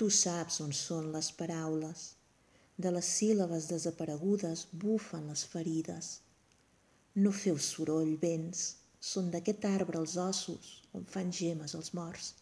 Tu saps on són les paraules. De les síl·labes desaparegudes bufen les ferides. No feu soroll, vents, són d'aquest arbre els ossos on fan gemes els morts.